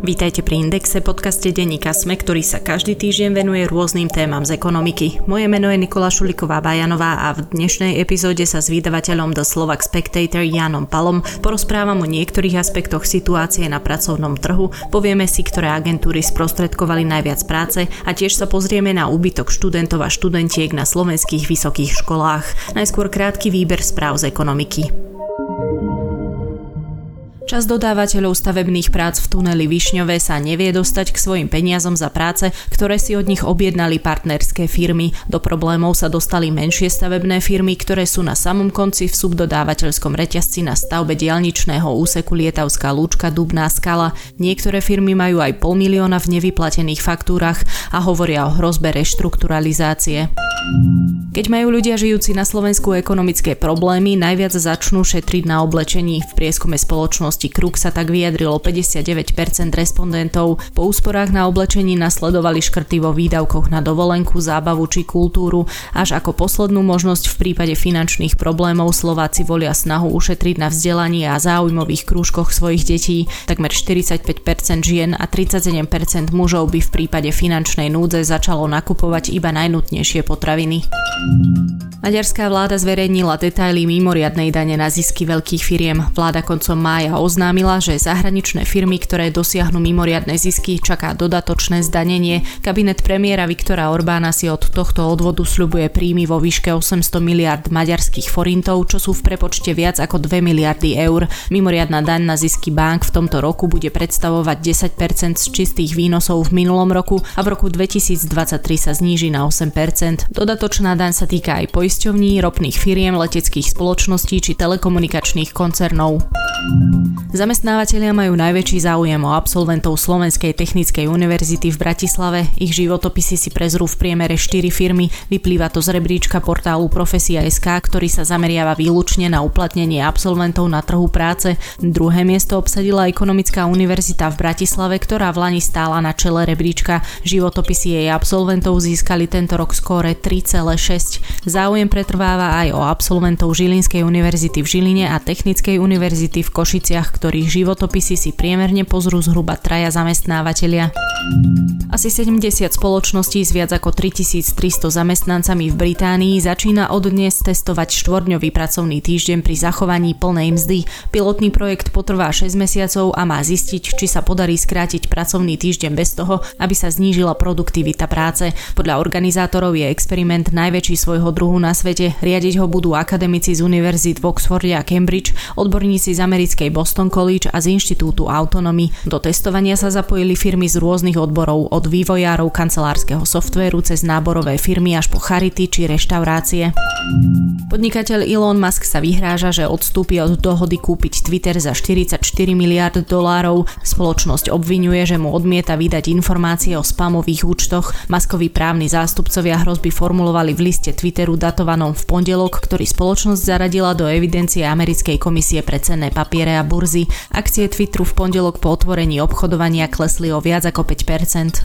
Vítajte pri Indexe, podcaste denníka SME, ktorý sa každý týždeň venuje rôznym témam z ekonomiky. Moje meno je Nikola Šuliková Bajanová a v dnešnej epizóde sa s vydavateľom The Slovak Spectator Janom Palom porozprávam o niektorých aspektoch situácie na pracovnom trhu, povieme si, ktoré agentúry sprostredkovali najviac práce a tiež sa pozrieme na úbytok študentov a študentiek na slovenských vysokých školách. Najskôr krátky výber správ z ekonomiky. Čas dodávateľov stavebných prác v tuneli Višňové sa nevie dostať k svojim peniazom za práce, ktoré si od nich objednali partnerské firmy. Do problémov sa dostali menšie stavebné firmy, ktoré sú na samom konci v subdodávateľskom reťazci na stavbe dialničného úseku Lietavská lúčka Dubná skala. Niektoré firmy majú aj pol milióna v nevyplatených faktúrach a hovoria o hrozbe reštrukturalizácie. Keď majú ľudia žijúci na Slovensku ekonomické problémy, najviac začnú šetriť na oblečení. V prieskume spoločnosti Kruk sa tak vyjadrilo 59% respondentov. Po úsporách na oblečení nasledovali škrty vo výdavkoch na dovolenku, zábavu či kultúru. Až ako poslednú možnosť v prípade finančných problémov Slováci volia snahu ušetriť na vzdelanie a záujmových krúžkoch svojich detí. Takmer 45% žien a 37% mužov by v prípade finančnej núdze začalo nakupovať iba najnutnejšie potraviny. Maďarská vláda zverejnila detaily mimoriadnej dane na zisky veľkých firiem. Vláda koncom mája oznámila, že zahraničné firmy, ktoré dosiahnu mimoriadne zisky, čaká dodatočné zdanenie. Kabinet premiéra Viktora Orbána si od tohto odvodu sľubuje príjmy vo výške 800 miliard maďarských forintov, čo sú v prepočte viac ako 2 miliardy eur. Mimoriadna daň na zisky bank v tomto roku bude predstavovať 10% z čistých výnosov v minulom roku a v roku 2023 sa zníži na 8%. Dodatočná daň sa týka aj poisťovní, ropných firiem, leteckých spoločností či telekomunikačných koncernov. Zamestnávateľia majú najväčší záujem o absolventov Slovenskej technickej univerzity v Bratislave. Ich životopisy si prezrú v priemere 4 firmy. Vyplýva to z rebríčka portálu Profesia.sk, ktorý sa zameriava výlučne na uplatnenie absolventov na trhu práce. Druhé miesto obsadila Ekonomická univerzita v Bratislave, ktorá v Lani stála na čele rebríčka. Životopisy jej absolventov získali tento rok skóre 3,6. Záujem pretrváva aj o absolventov Žilinskej univerzity v Žiline a Technickej univerzity v Košiciach, ktorých životopisy si priemerne pozrú zhruba traja zamestnávateľia. Asi 70 spoločností s viac ako 3300 zamestnancami v Británii začína od dnes testovať štvorňový pracovný týždeň pri zachovaní plnej mzdy. Pilotný projekt potrvá 6 mesiacov a má zistiť, či sa podarí skrátiť pracovný týždeň bez toho, aby sa znížila produktivita práce. Podľa organizátorov je experiment najväčší svojho druhu na svete. Riadiť ho budú akademici z univerzít v Oxforde a Cambridge, odborníci z americkej Boston College a z Inštitútu Autonomy. Do testovania sa zapojili firmy z rôznych odborov, od vývojárov kancelárskeho softvéru cez náborové firmy až po charity či reštaurácie. Podnikateľ Elon Musk sa vyhráža, že odstúpi od dohody kúpiť Twitter za 44 miliard dolárov. Spoločnosť obvinuje, že mu odmieta vydať informácie o spamových účtoch. Maskoví právni zástupcovia hrozby formulovali v liste Twitteru datovanom v pondelok, ktorý spoločnosť zaradila do evidencie Americkej komisie pre cenné papiere a burzy. Akcie Twitteru v pondelok po otvorení obchodovania klesli o viac ako 5%.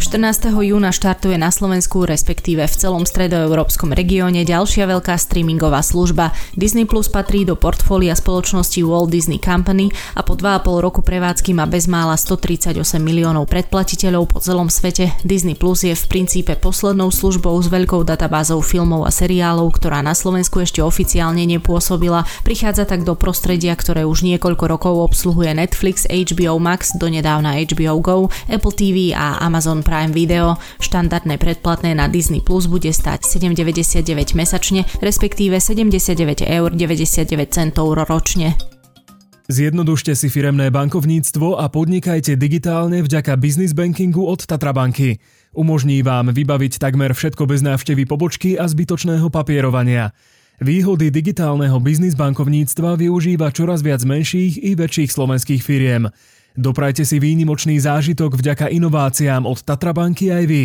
14. júna štartuje na Slovensku, respektíve v celom stredoeurópskom regióne ďalšia veľká streamingová služba. Disney Plus patrí do portfólia spoločnosti Walt Disney Company a po 2,5 roku prevádzky má bezmála 138 miliónov predplatiteľov po celom svete. Disney Plus je v princípe poslednou službou s veľkou databázou filmov a seriálov, ktorá na Slovensku ešte oficiálne nepôsobila. Prichádza tak do prostredia, ktoré už niekoľko rokov obsluhuje Netflix, HBO Max, donedávna HBO Go, Apple TV a Amazon Prime Video. Štandardné predplatné na Disney Plus bude stať 7,99 mesačne, respektíve 79 eur 99 centov ročne. Zjednodušte si firemné bankovníctvo a podnikajte digitálne vďaka business bankingu od Tatrabanky. Umožní vám vybaviť takmer všetko bez návštevy pobočky a zbytočného papierovania. Výhody digitálneho biznis bankovníctva využíva čoraz viac menších i väčších slovenských firiem. Doprajte si výnimočný zážitok vďaka inováciám od Tatrabanky aj vy.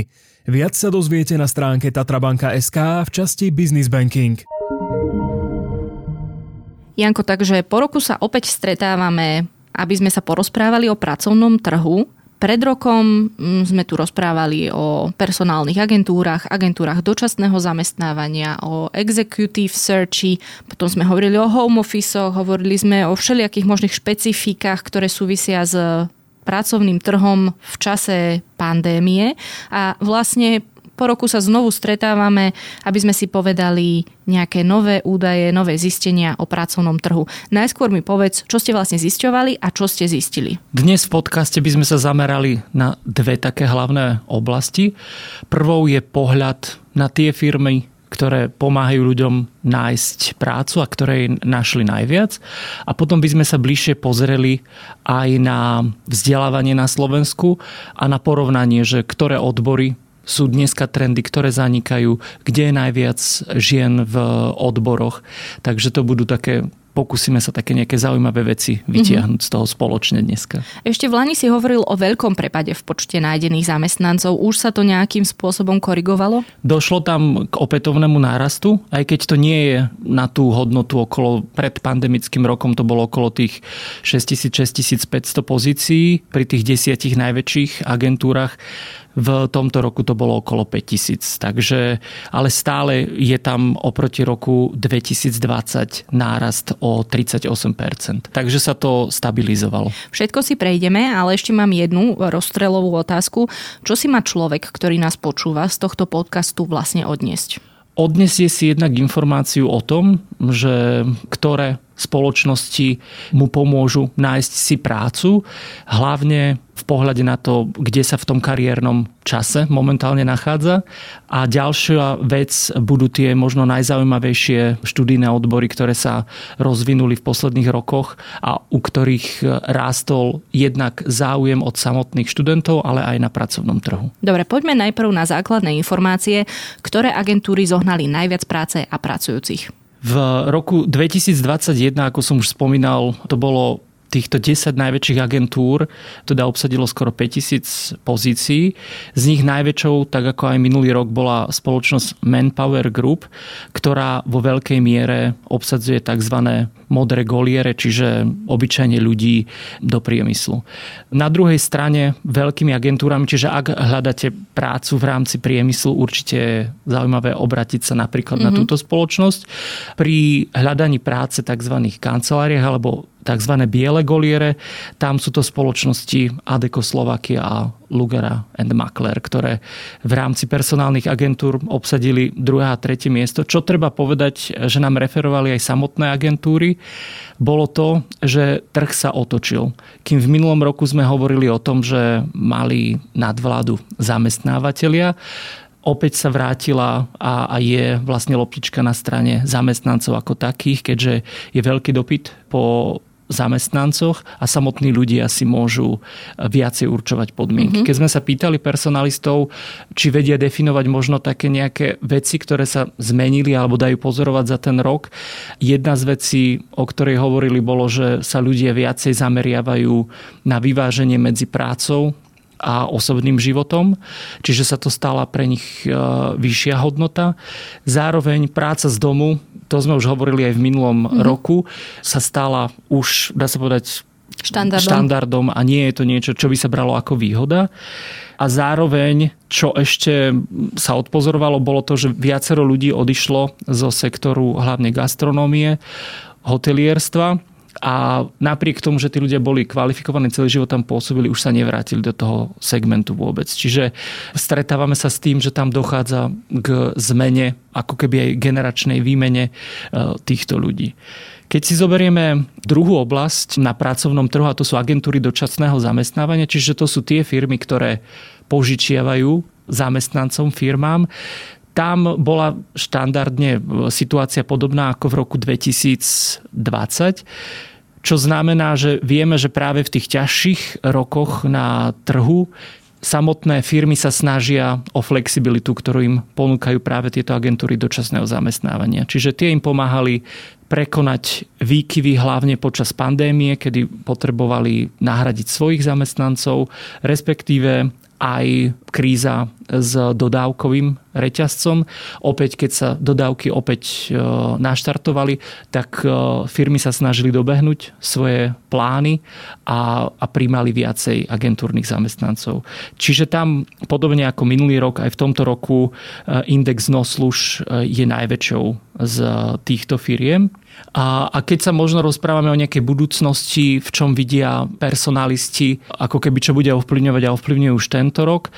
Viac sa dozviete na stránke tatrabanka.sk v časti Business Banking. Janko, takže po roku sa opäť stretávame, aby sme sa porozprávali o pracovnom trhu pred rokom mm, sme tu rozprávali o personálnych agentúrach, agentúrach dočasného zamestnávania, o executive searchi, potom sme hovorili o home office, hovorili sme o všelijakých možných špecifikách, ktoré súvisia s pracovným trhom v čase pandémie. A vlastne po roku sa znovu stretávame, aby sme si povedali nejaké nové údaje, nové zistenia o pracovnom trhu. Najskôr mi povedz, čo ste vlastne zisťovali a čo ste zistili. Dnes v podcaste by sme sa zamerali na dve také hlavné oblasti. Prvou je pohľad na tie firmy, ktoré pomáhajú ľuďom nájsť prácu a ktoré našli najviac. A potom by sme sa bližšie pozreli aj na vzdelávanie na Slovensku a na porovnanie, že ktoré odbory sú dneska trendy, ktoré zanikajú, kde je najviac žien v odboroch. Takže to budú také pokúsime sa také nejaké zaujímavé veci vytiahnuť mm-hmm. z toho spoločne dneska. Ešte v Lani si hovoril o veľkom prepade v počte nájdených zamestnancov. Už sa to nejakým spôsobom korigovalo? Došlo tam k opätovnému nárastu, aj keď to nie je na tú hodnotu okolo, pred pandemickým rokom to bolo okolo tých 6000-6500 pozícií pri tých desiatich najväčších agentúrach v tomto roku to bolo okolo 5000. Takže, ale stále je tam oproti roku 2020 nárast o 38%. Takže sa to stabilizovalo. Všetko si prejdeme, ale ešte mám jednu rozstrelovú otázku. Čo si má človek, ktorý nás počúva z tohto podcastu vlastne odniesť? Odnesie si jednak informáciu o tom, že ktoré spoločnosti mu pomôžu nájsť si prácu, hlavne v pohľade na to, kde sa v tom kariérnom čase momentálne nachádza. A ďalšia vec budú tie možno najzaujímavejšie študijné odbory, ktoré sa rozvinuli v posledných rokoch a u ktorých rástol jednak záujem od samotných študentov, ale aj na pracovnom trhu. Dobre, poďme najprv na základné informácie, ktoré agentúry zohnali najviac práce a pracujúcich. V roku 2021, ako som už spomínal, to bolo týchto 10 najväčších agentúr teda obsadilo skoro 5000 pozícií. Z nich najväčšou, tak ako aj minulý rok, bola spoločnosť Manpower Group, ktorá vo veľkej miere obsadzuje tzv. modré goliere, čiže obyčajne ľudí do priemyslu. Na druhej strane veľkými agentúrami, čiže ak hľadáte prácu v rámci priemyslu, určite je zaujímavé obratiť sa napríklad mm-hmm. na mhm. túto spoločnosť. Pri hľadaní práce tzv. kanceláriách alebo tzv. biele goliere. Tam sú to spoločnosti Adeko Slovakia a Lugera and Makler, ktoré v rámci personálnych agentúr obsadili druhé a tretie miesto. Čo treba povedať, že nám referovali aj samotné agentúry, bolo to, že trh sa otočil. Kým v minulom roku sme hovorili o tom, že mali nadvládu zamestnávateľia, opäť sa vrátila a, a je vlastne loptička na strane zamestnancov ako takých, keďže je veľký dopyt po zamestnancoch a samotní ľudia si môžu viacej určovať podmienky. Mm-hmm. Keď sme sa pýtali personalistov, či vedia definovať možno také nejaké veci, ktoré sa zmenili alebo dajú pozorovať za ten rok, jedna z vecí, o ktorej hovorili, bolo, že sa ľudia viacej zameriavajú na vyváženie medzi prácou a osobným životom, čiže sa to stala pre nich e, vyššia hodnota. Zároveň práca z domu, to sme už hovorili aj v minulom mm-hmm. roku, sa stala už, dá sa povedať, štandardom. štandardom a nie je to niečo, čo by sa bralo ako výhoda. A zároveň, čo ešte sa odpozorovalo, bolo to, že viacero ľudí odišlo zo sektoru hlavne gastronómie, hotelierstva a napriek tomu, že tí ľudia boli kvalifikovaní, celý život tam pôsobili, už sa nevrátili do toho segmentu vôbec. Čiže stretávame sa s tým, že tam dochádza k zmene, ako keby aj generačnej výmene e, týchto ľudí. Keď si zoberieme druhú oblasť na pracovnom trhu, a to sú agentúry dočasného zamestnávania, čiže to sú tie firmy, ktoré požičiavajú zamestnancom firmám, tam bola štandardne situácia podobná ako v roku 2020 čo znamená, že vieme, že práve v tých ťažších rokoch na trhu samotné firmy sa snažia o flexibilitu, ktorú im ponúkajú práve tieto agentúry dočasného zamestnávania. Čiže tie im pomáhali prekonať výkyvy hlavne počas pandémie, kedy potrebovali nahradiť svojich zamestnancov, respektíve aj kríza s dodávkovým reťazcom. Opäť, keď sa dodávky opäť e, naštartovali, tak e, firmy sa snažili dobehnúť svoje plány a, a príjmali viacej agentúrnych zamestnancov. Čiže tam, podobne ako minulý rok, aj v tomto roku e, index nosluž je najväčšou z týchto firiem. A, a keď sa možno rozprávame o nejakej budúcnosti, v čom vidia personalisti, ako keby čo bude ovplyvňovať a ovplyvňuje už tento rok,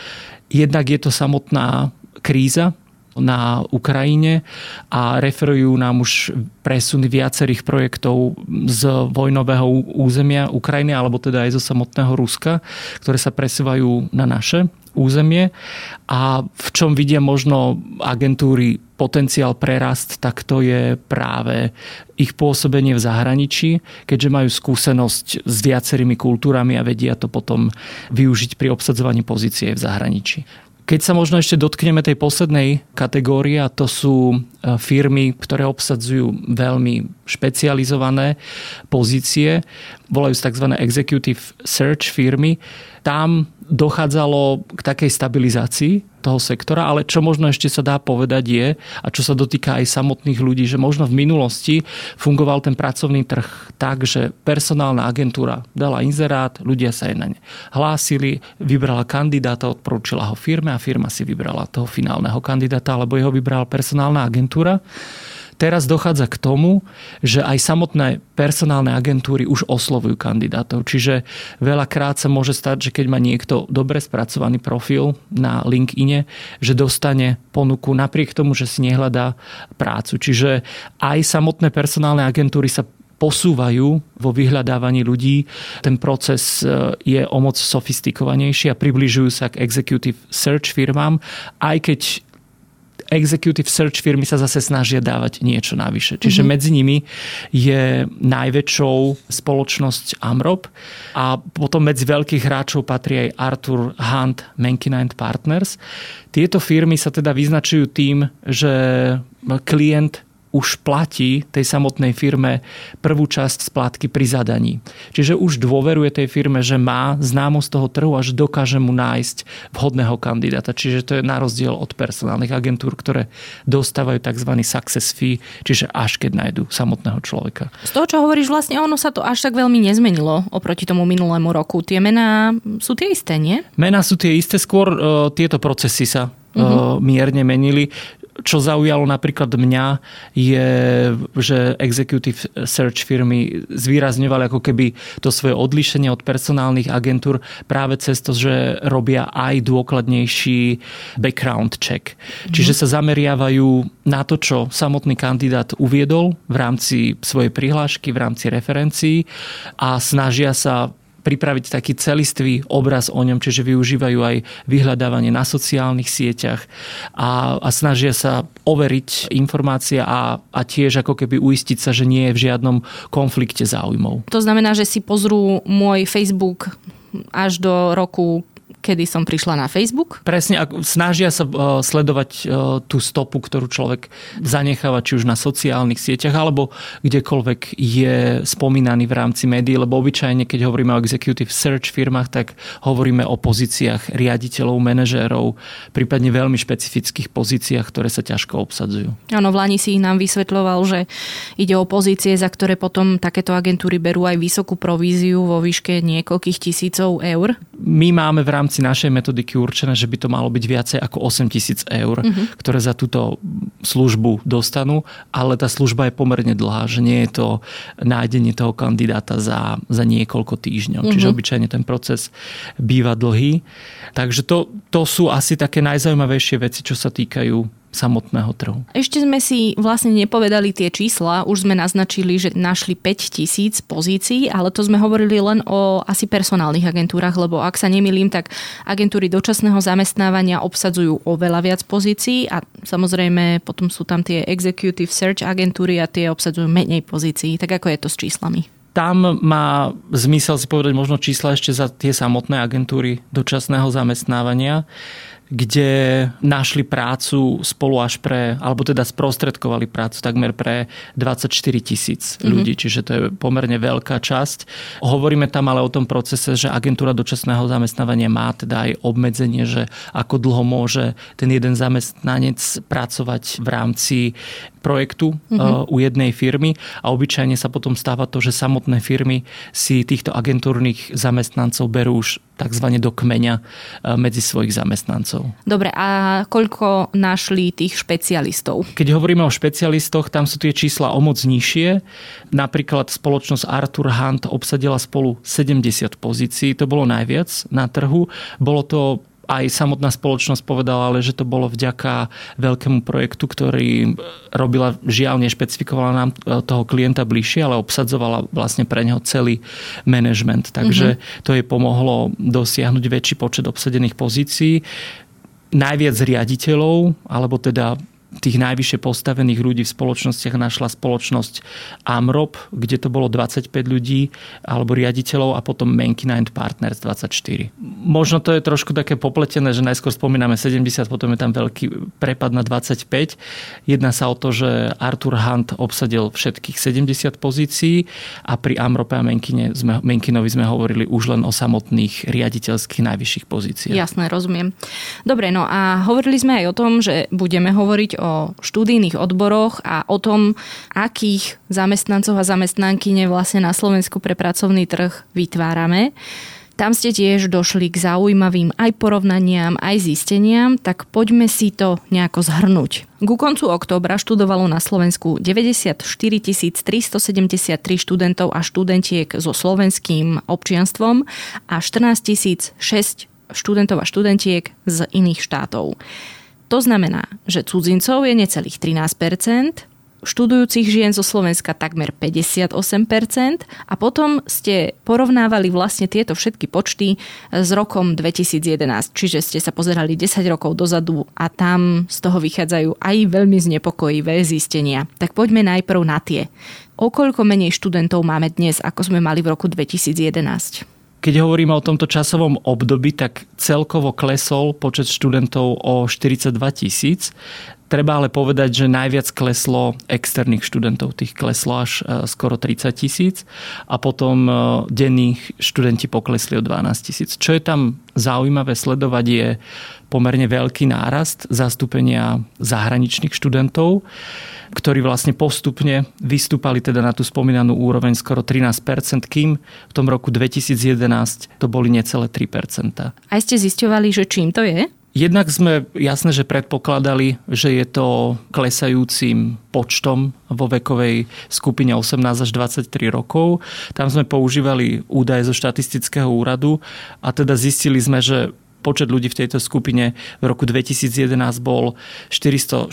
jednak je to samotná kríza na Ukrajine a referujú nám už presuny viacerých projektov z vojnového územia Ukrajiny alebo teda aj zo samotného Ruska, ktoré sa presúvajú na naše územie a v čom vidia možno agentúry potenciál prerast, tak to je práve ich pôsobenie v zahraničí, keďže majú skúsenosť s viacerými kultúrami a vedia to potom využiť pri obsadzovaní pozície v zahraničí. Keď sa možno ešte dotkneme tej poslednej kategórie, a to sú e, firmy, ktoré obsadzujú veľmi špecializované pozície, volajú sa tzv. executive search firmy, tam dochádzalo k takej stabilizácii toho sektora, ale čo možno ešte sa dá povedať je, a čo sa dotýka aj samotných ľudí, že možno v minulosti fungoval ten pracovný trh tak, že personálna agentúra dala inzerát, ľudia sa aj na ne hlásili, vybrala kandidáta, odporúčila ho firme a firma si vybrala toho finálneho kandidáta, alebo jeho vybrala personálna agentúra. Teraz dochádza k tomu, že aj samotné personálne agentúry už oslovujú kandidátov. Čiže veľakrát sa môže stať, že keď má niekto dobre spracovaný profil na LinkedIne, že dostane ponuku napriek tomu, že si nehľadá prácu. Čiže aj samotné personálne agentúry sa posúvajú vo vyhľadávaní ľudí. Ten proces e, je o moc sofistikovanejší a približujú sa k executive search firmám, aj keď executive search firmy sa zase snažia dávať niečo navyše. Čiže mm-hmm. medzi nimi je najväčšou spoločnosť Amrop a potom medzi veľkých hráčov patrí aj Arthur Hunt Mankina Partners. Tieto firmy sa teda vyznačujú tým, že klient už platí tej samotnej firme prvú časť splátky pri zadaní. Čiže už dôveruje tej firme, že má známosť toho trhu a že dokáže mu nájsť vhodného kandidáta. Čiže to je na rozdiel od personálnych agentúr, ktoré dostávajú tzv. success fee, čiže až keď nájdu samotného človeka. Z toho, čo hovoríš, vlastne ono sa to až tak veľmi nezmenilo oproti tomu minulému roku. Tie mená sú tie isté, nie? Mená sú tie isté, skôr uh, tieto procesy sa uh-huh. mierne menili čo zaujalo napríklad mňa, je, že executive search firmy zvýrazňovali ako keby to svoje odlišenie od personálnych agentúr práve cez to, že robia aj dôkladnejší background check. Mm. Čiže sa zameriavajú na to, čo samotný kandidát uviedol v rámci svojej prihlášky, v rámci referencií a snažia sa pripraviť taký celistvý obraz o ňom, čiže využívajú aj vyhľadávanie na sociálnych sieťach a, a snažia sa overiť informácie a, a tiež ako keby uistiť sa, že nie je v žiadnom konflikte záujmov. To znamená, že si pozrú môj Facebook až do roku kedy som prišla na Facebook. Presne, snažia sa e, sledovať e, tú stopu, ktorú človek zanecháva, či už na sociálnych sieťach, alebo kdekoľvek je spomínaný v rámci médií, lebo obyčajne, keď hovoríme o executive search firmách, tak hovoríme o pozíciách riaditeľov, manažérov, prípadne veľmi špecifických pozíciách, ktoré sa ťažko obsadzujú. Áno, v Lani si nám vysvetľoval, že ide o pozície, za ktoré potom takéto agentúry berú aj vysokú províziu vo výške niekoľkých tisícov eur. My máme v rámci rámci našej metodiky určené, že by to malo byť viacej ako 8 tisíc eur, uh-huh. ktoré za túto službu dostanú, ale tá služba je pomerne dlhá, že nie je to nájdenie toho kandidáta za, za niekoľko týždňov. Uh-huh. Čiže obyčajne ten proces býva dlhý. Takže to, to sú asi také najzaujímavejšie veci, čo sa týkajú samotného trhu. Ešte sme si vlastne nepovedali tie čísla, už sme naznačili, že našli 5 tisíc pozícií, ale to sme hovorili len o asi personálnych agentúrach, lebo ak sa nemýlim, tak agentúry dočasného zamestnávania obsadzujú oveľa viac pozícií a samozrejme potom sú tam tie executive search agentúry a tie obsadzujú menej pozícií. Tak ako je to s číslami? tam má zmysel si povedať možno čísla ešte za tie samotné agentúry dočasného zamestnávania kde našli prácu spolu až pre, alebo teda sprostredkovali prácu takmer pre 24 tisíc mhm. ľudí, mm-hmm. čiže to je pomerne veľká časť. Hovoríme tam ale o tom procese, že agentúra dočasného zamestnávania má teda aj obmedzenie, že ako dlho môže ten jeden zamestnanec pracovať v rámci projektu mm-hmm. u jednej firmy a obyčajne sa potom stáva to, že samotné firmy si týchto agentúrnych zamestnancov berú už tzv. do kmeňa eh, medzi svojich zamestnancov. Dobre, a koľko našli tých špecialistov? Keď hovoríme o špecialistoch, tam sú tie čísla o moc nižšie. Napríklad spoločnosť Arthur Hunt obsadila spolu 70 pozícií, to bolo najviac na trhu. Bolo to aj samotná spoločnosť povedala, ale že to bolo vďaka veľkému projektu, ktorý robila, žiaľ nešpecifikovala nám e, toho klienta bližšie, ale obsadzovala vlastne pre neho celý management. Takže mm-hmm. to jej pomohlo dosiahnuť väčší počet obsadených pozícií najviac riaditeľov, alebo teda tých najvyššie postavených ľudí v spoločnostiach našla spoločnosť Amrop, kde to bolo 25 ľudí alebo riaditeľov a potom Menkina and Partners 24. Možno to je trošku také popletené, že najskôr spomíname 70, potom je tam veľký prepad na 25. Jedná sa o to, že Arthur Hunt obsadil všetkých 70 pozícií a pri Amrope a Menkine sme, Menkinovi sme hovorili už len o samotných riaditeľských najvyšších pozíciách. Jasné, rozumiem. Dobre, no a hovorili sme aj o tom, že budeme hovoriť o študijných odboroch a o tom, akých zamestnancov a zamestnankyne vlastne na Slovensku pre pracovný trh vytvárame. Tam ste tiež došli k zaujímavým aj porovnaniam, aj zisteniam, tak poďme si to nejako zhrnúť. Ku koncu októbra študovalo na Slovensku 94 373 študentov a študentiek so slovenským občianstvom a 14 006 študentov a študentiek z iných štátov. To znamená, že cudzincov je necelých 13%, študujúcich žien zo Slovenska takmer 58% a potom ste porovnávali vlastne tieto všetky počty s rokom 2011, čiže ste sa pozerali 10 rokov dozadu a tam z toho vychádzajú aj veľmi znepokojivé zistenia. Tak poďme najprv na tie. O koľko menej študentov máme dnes, ako sme mali v roku 2011? Keď hovoríme o tomto časovom období, tak celkovo klesol počet študentov o 42 tisíc. Treba ale povedať, že najviac kleslo externých študentov, tých kleslo až e, skoro 30 tisíc a potom e, denných študenti poklesli o 12 tisíc. Čo je tam zaujímavé sledovať je pomerne veľký nárast zastúpenia zahraničných študentov ktorí vlastne postupne vystúpali teda na tú spomínanú úroveň skoro 13%, kým v tom roku 2011 to boli necelé 3%. A ste zisťovali, že čím to je? Jednak sme jasne, že predpokladali, že je to klesajúcim počtom vo vekovej skupine 18 až 23 rokov. Tam sme používali údaje zo štatistického úradu a teda zistili sme, že počet ľudí v tejto skupine v roku 2011 bol 465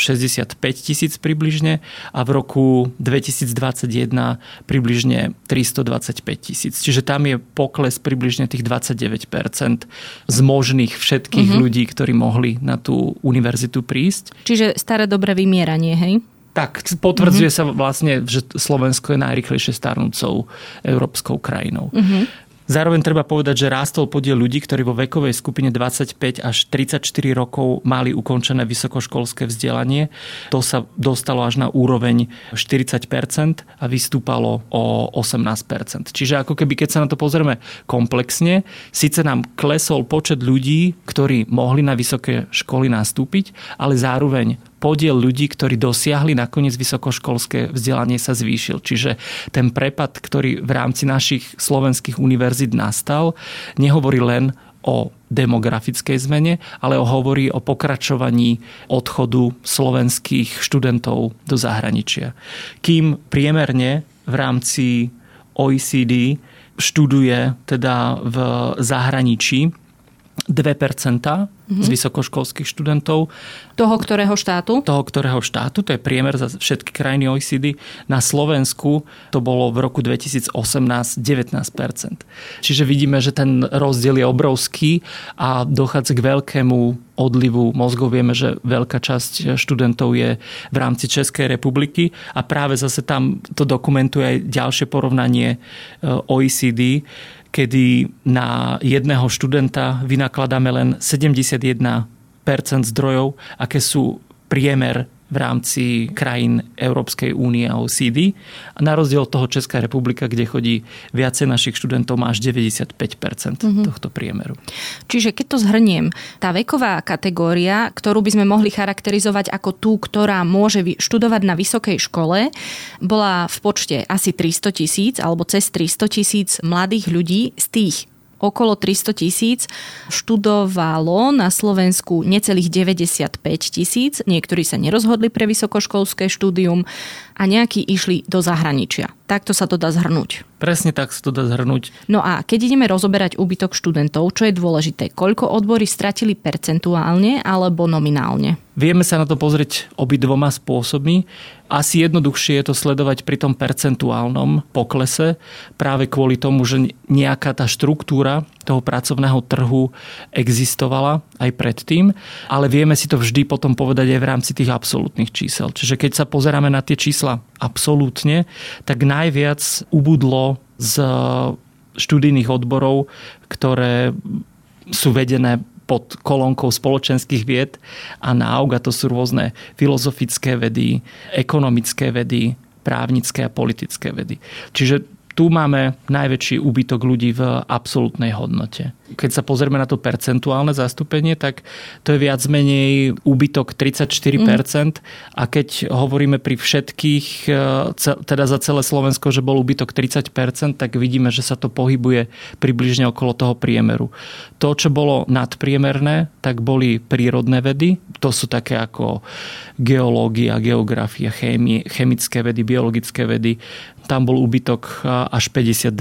tisíc približne a v roku 2021 približne 325 tisíc. Čiže tam je pokles približne tých 29% z možných všetkých mm-hmm. ľudí, ktorí mohli na tú univerzitu prísť. Čiže staré dobré vymieranie, hej? Tak, potvrdzuje mm-hmm. sa vlastne, že Slovensko je najrychlejšie starnúcou európskou krajinou. Mm-hmm. Zároveň treba povedať, že rástol podiel ľudí, ktorí vo vekovej skupine 25 až 34 rokov mali ukončené vysokoškolské vzdelanie. To sa dostalo až na úroveň 40% a vystúpalo o 18 Čiže ako keby, keď sa na to pozrieme komplexne, síce nám klesol počet ľudí, ktorí mohli na vysoké školy nastúpiť, ale zároveň podiel ľudí, ktorí dosiahli nakoniec vysokoškolské vzdelanie sa zvýšil. Čiže ten prepad, ktorý v rámci našich slovenských univerzít nastal, nehovorí len o demografickej zmene, ale hovorí o pokračovaní odchodu slovenských študentov do zahraničia. Kým priemerne v rámci OECD študuje teda v zahraničí 2% mm-hmm. z vysokoškolských študentov. Toho ktorého štátu? Toho ktorého štátu, to je priemer za všetky krajiny OECD. Na Slovensku to bolo v roku 2018 19%. Čiže vidíme, že ten rozdiel je obrovský a dochádza k veľkému odlivu mozgov. Vieme, že veľká časť študentov je v rámci Českej republiky a práve zase tam to dokumentuje aj ďalšie porovnanie eh, OECD kedy na jedného študenta vynakladáme len 71% zdrojov, aké sú priemer v rámci krajín Európskej únie a OECD. A na rozdiel od toho Česká republika, kde chodí viacej našich študentov, má až 95% mm-hmm. tohto priemeru. Čiže keď to zhrniem, tá veková kategória, ktorú by sme mohli charakterizovať ako tú, ktorá môže študovať na vysokej škole, bola v počte asi 300 tisíc alebo cez 300 tisíc mladých ľudí z tých okolo 300 tisíc, študovalo na Slovensku necelých 95 tisíc, niektorí sa nerozhodli pre vysokoškolské štúdium a nejakí išli do zahraničia. Takto sa to dá zhrnúť. Presne tak sa to dá zhrnúť. No a keď ideme rozoberať úbytok študentov, čo je dôležité? Koľko odbory stratili percentuálne alebo nominálne? Vieme sa na to pozrieť obidvoma spôsobmi. Asi jednoduchšie je to sledovať pri tom percentuálnom poklese práve kvôli tomu, že nejaká tá štruktúra toho pracovného trhu existovala aj predtým, ale vieme si to vždy potom povedať aj v rámci tých absolútnych čísel. Čiže keď sa pozeráme na tie čísla absolútne, tak najviac ubudlo z študijných odborov, ktoré sú vedené pod kolónkou spoločenských vied a náuk, a to sú rôzne filozofické vedy, ekonomické vedy, právnické a politické vedy. Čiže tu máme najväčší úbytok ľudí v absolútnej hodnote. Keď sa pozrieme na to percentuálne zastúpenie, tak to je viac menej úbytok 34%. Mm. A keď hovoríme pri všetkých, e, teda za celé Slovensko, že bol úbytok 30%, tak vidíme, že sa to pohybuje približne okolo toho priemeru. To, čo bolo nadpriemerné, tak boli prírodné vedy. To sú také ako geológia, geografia, chémie, chemické vedy, biologické vedy tam bol úbytok až 52%.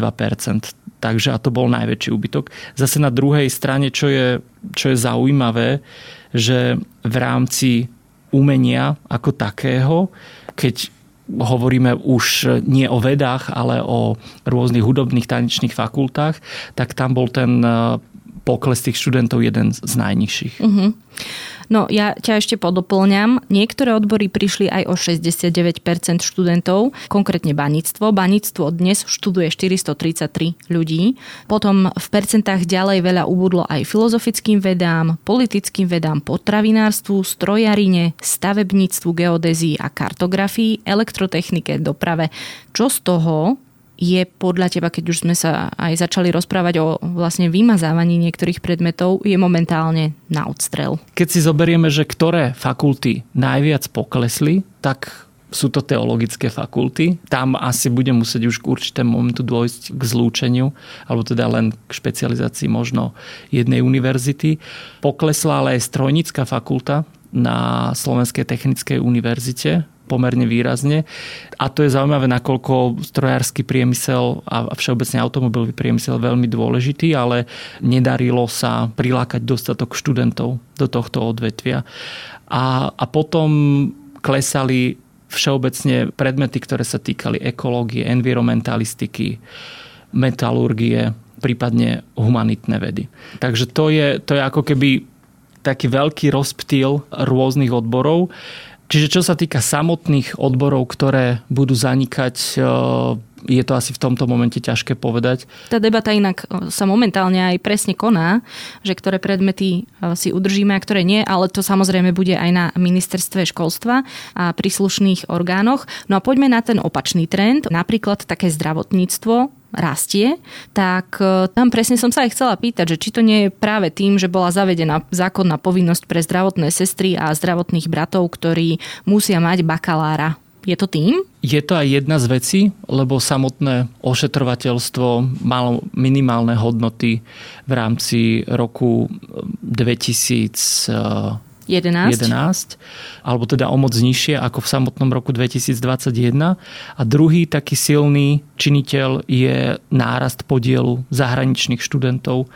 Takže a to bol najväčší úbytok. Zase na druhej strane, čo je, čo je zaujímavé, že v rámci umenia ako takého, keď hovoríme už nie o vedách, ale o rôznych hudobných tanečných fakultách, tak tam bol ten pokles tých študentov jeden z najnižších. Uh-huh. No ja ťa ešte podoplňam. Niektoré odbory prišli aj o 69% študentov, konkrétne baníctvo. Baníctvo dnes študuje 433 ľudí. Potom v percentách ďalej veľa ubudlo aj filozofickým vedám, politickým vedám, potravinárstvu, strojarine, stavebníctvu, geodézii a kartografii, elektrotechnike, doprave. Čo z toho je podľa teba, keď už sme sa aj začali rozprávať o vlastne vymazávaní niektorých predmetov, je momentálne na odstrel? Keď si zoberieme, že ktoré fakulty najviac poklesli, tak sú to teologické fakulty. Tam asi bude musieť už k určitému momentu dôjsť k zlúčeniu, alebo teda len k špecializácii možno jednej univerzity. Poklesla ale aj strojnícka fakulta na Slovenskej technickej univerzite pomerne výrazne. A to je zaujímavé, nakoľko strojársky priemysel a všeobecne automobilový priemysel je veľmi dôležitý, ale nedarilo sa prilákať dostatok študentov do tohto odvetvia. A, a potom klesali všeobecne predmety, ktoré sa týkali ekológie, environmentalistiky, metalurgie, prípadne humanitné vedy. Takže to je, to je ako keby taký veľký rozptýl rôznych odborov. Čiže čo sa týka samotných odborov, ktoré budú zanikať, e, je to asi v tomto momente ťažké povedať. Tá debata inak e, sa momentálne aj presne koná, že ktoré predmety e, si udržíme a ktoré nie, ale to samozrejme bude aj na ministerstve školstva a príslušných orgánoch. No a poďme na ten opačný trend, napríklad také zdravotníctvo, rastie, tak e, tam presne som sa aj chcela pýtať, že či to nie je práve tým, že bola zavedená zákonná povinnosť pre zdravotné sestry a zdravotných bratov, ktorí musia mať bakalára. Je to tým? Je to aj jedna z vecí, lebo samotné ošetrovateľstvo malo minimálne hodnoty v rámci roku 2000 11. 11, alebo teda o moc nižšie ako v samotnom roku 2021. A druhý taký silný činiteľ je nárast podielu zahraničných študentov.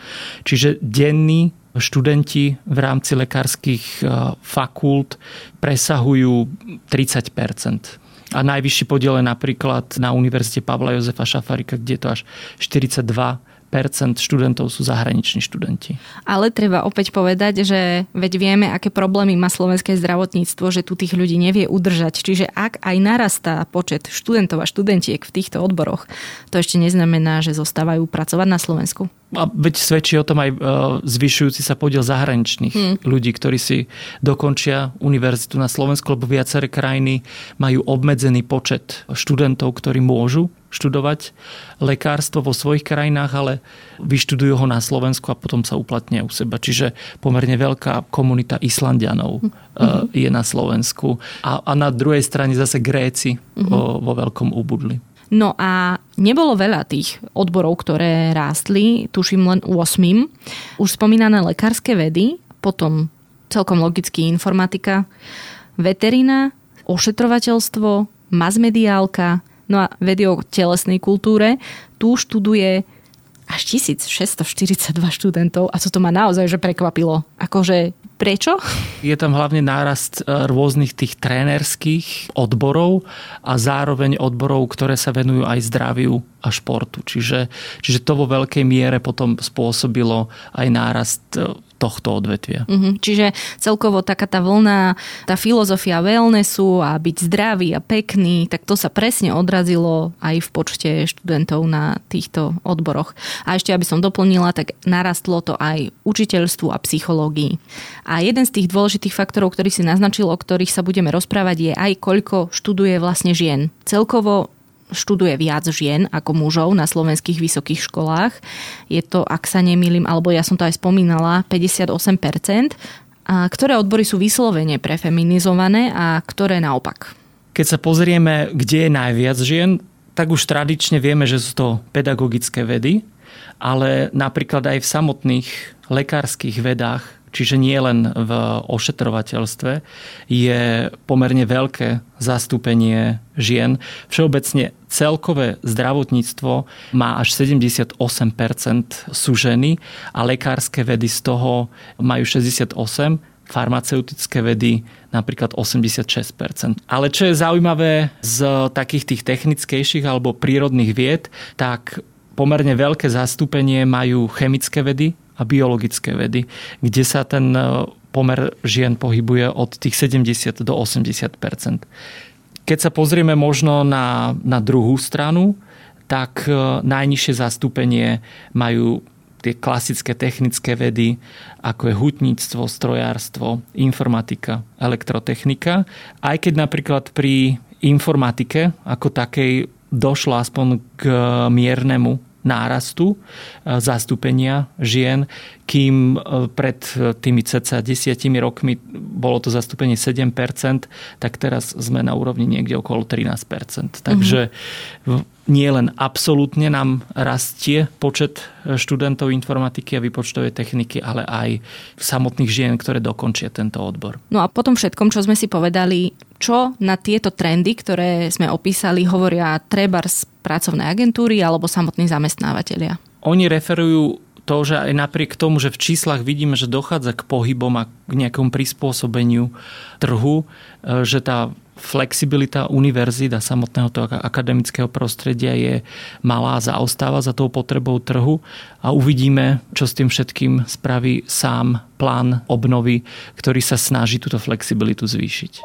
Čiže denní študenti v rámci lekárskych e, fakult presahujú 30% a najvyšší podiel je napríklad na Univerzite Pavla Jozefa Šafarika, kde je to až 42 študentov sú zahraniční študenti. Ale treba opäť povedať, že veď vieme, aké problémy má slovenské zdravotníctvo, že tu tých ľudí nevie udržať. Čiže ak aj narastá počet študentov a študentiek v týchto odboroch, to ešte neznamená, že zostávajú pracovať na Slovensku. A veď svedčí o tom aj e, zvyšujúci sa podiel zahraničných hmm. ľudí, ktorí si dokončia univerzitu na Slovensku, lebo viaceré krajiny majú obmedzený počet študentov, ktorí môžu študovať lekárstvo vo svojich krajinách, ale vyštudujú ho na Slovensku a potom sa uplatnia u seba. Čiže pomerne veľká komunita Islandianov mm-hmm. je na Slovensku. A, a na druhej strane zase Gréci mm-hmm. vo, vo veľkom ubudli. No a nebolo veľa tých odborov, ktoré rástli, tuším len 8. Už spomínané lekárske vedy, potom celkom logicky informatika, veterina, ošetrovateľstvo, masmediálka, No a vedy o telesnej kultúre, tu študuje až 1642 študentov a co to ma naozaj že prekvapilo. Akože prečo? Je tam hlavne nárast e, rôznych tých trénerských odborov a zároveň odborov, ktoré sa venujú aj zdraviu a športu. Čiže, čiže to vo veľkej miere potom spôsobilo aj nárast e, tohto odvetvia. Mm-hmm. Čiže celkovo taká tá vlna, tá filozofia wellnessu a byť zdravý a pekný, tak to sa presne odrazilo aj v počte študentov na týchto odboroch. A ešte, aby som doplnila, tak narastlo to aj učiteľstvu a psychológii. A jeden z tých dôležitých faktorov, ktorý si naznačil, o ktorých sa budeme rozprávať, je aj koľko študuje vlastne žien. Celkovo študuje viac žien ako mužov na slovenských vysokých školách. Je to, ak sa nemýlim, alebo ja som to aj spomínala, 58%. A ktoré odbory sú vyslovene prefeminizované a ktoré naopak? Keď sa pozrieme, kde je najviac žien, tak už tradične vieme, že sú to pedagogické vedy, ale napríklad aj v samotných lekárskych vedách čiže nie len v ošetrovateľstve, je pomerne veľké zastúpenie žien. Všeobecne celkové zdravotníctvo má až 78% sú ženy a lekárske vedy z toho majú 68%, farmaceutické vedy napríklad 86%. Ale čo je zaujímavé z takých tých technickejších alebo prírodných vied, tak pomerne veľké zastúpenie majú chemické vedy, a biologické vedy, kde sa ten e, pomer žien pohybuje od tých 70 do 80% Keď sa pozrieme možno na, na druhú stranu, tak e, najnižšie zastúpenie majú tie klasické technické vedy, ako je hutníctvo, strojárstvo, informatika, elektrotechnika. Aj keď napríklad pri informatike ako takej došlo aspoň k miernemu nárastu e, zastúpenia žien, kým e, pred tými cca desiatimi rokmi bolo to zastúpenie 7%, tak teraz sme na úrovni niekde okolo 13%. Takže mm-hmm nie len absolútne nám rastie počet študentov informatiky a výpočtovej techniky, ale aj samotných žien, ktoré dokončia tento odbor. No a potom všetkom, čo sme si povedali, čo na tieto trendy, ktoré sme opísali, hovoria treba z pracovnej agentúry alebo samotní zamestnávateľia? Oni referujú to, že aj napriek tomu, že v číslach vidíme, že dochádza k pohybom a k nejakom prispôsobeniu trhu, e, že tá flexibilita univerzít samotného toho akademického prostredia je malá, zaostáva za tou potrebou trhu a uvidíme, čo s tým všetkým spraví sám plán obnovy, ktorý sa snaží túto flexibilitu zvýšiť.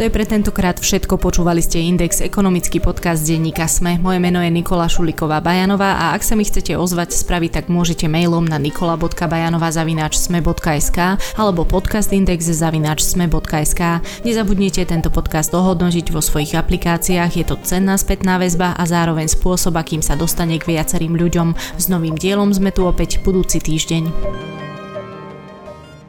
To je pre tentokrát všetko. Počúvali ste Index, ekonomický podcast denníka Sme. Moje meno je Nikola Šuliková Bajanová a ak sa mi chcete ozvať spraviť, tak môžete mailom na nikola.bajanová.sme.sk alebo podcastindex.sme.sk. Nezabudnite tento podcast ohodnotiť vo svojich aplikáciách. Je to cenná spätná väzba a zároveň spôsob, akým sa dostane k viacerým ľuďom. S novým dielom sme tu opäť budúci týždeň.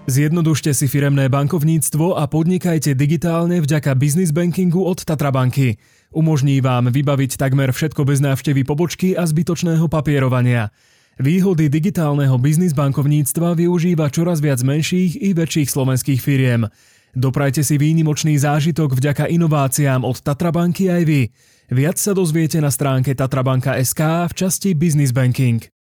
Zjednodušte si firemné bankovníctvo a podnikajte digitálne vďaka business bankingu od Tatrabanky. Umožní vám vybaviť takmer všetko bez návštevy pobočky a zbytočného papierovania. Výhody digitálneho biznis bankovníctva využíva čoraz viac menších i väčších slovenských firiem. Doprajte si výnimočný zážitok vďaka inováciám od Tatrabanky aj vy. Viac sa dozviete na stránke tatrabanka.sk v časti Business Banking.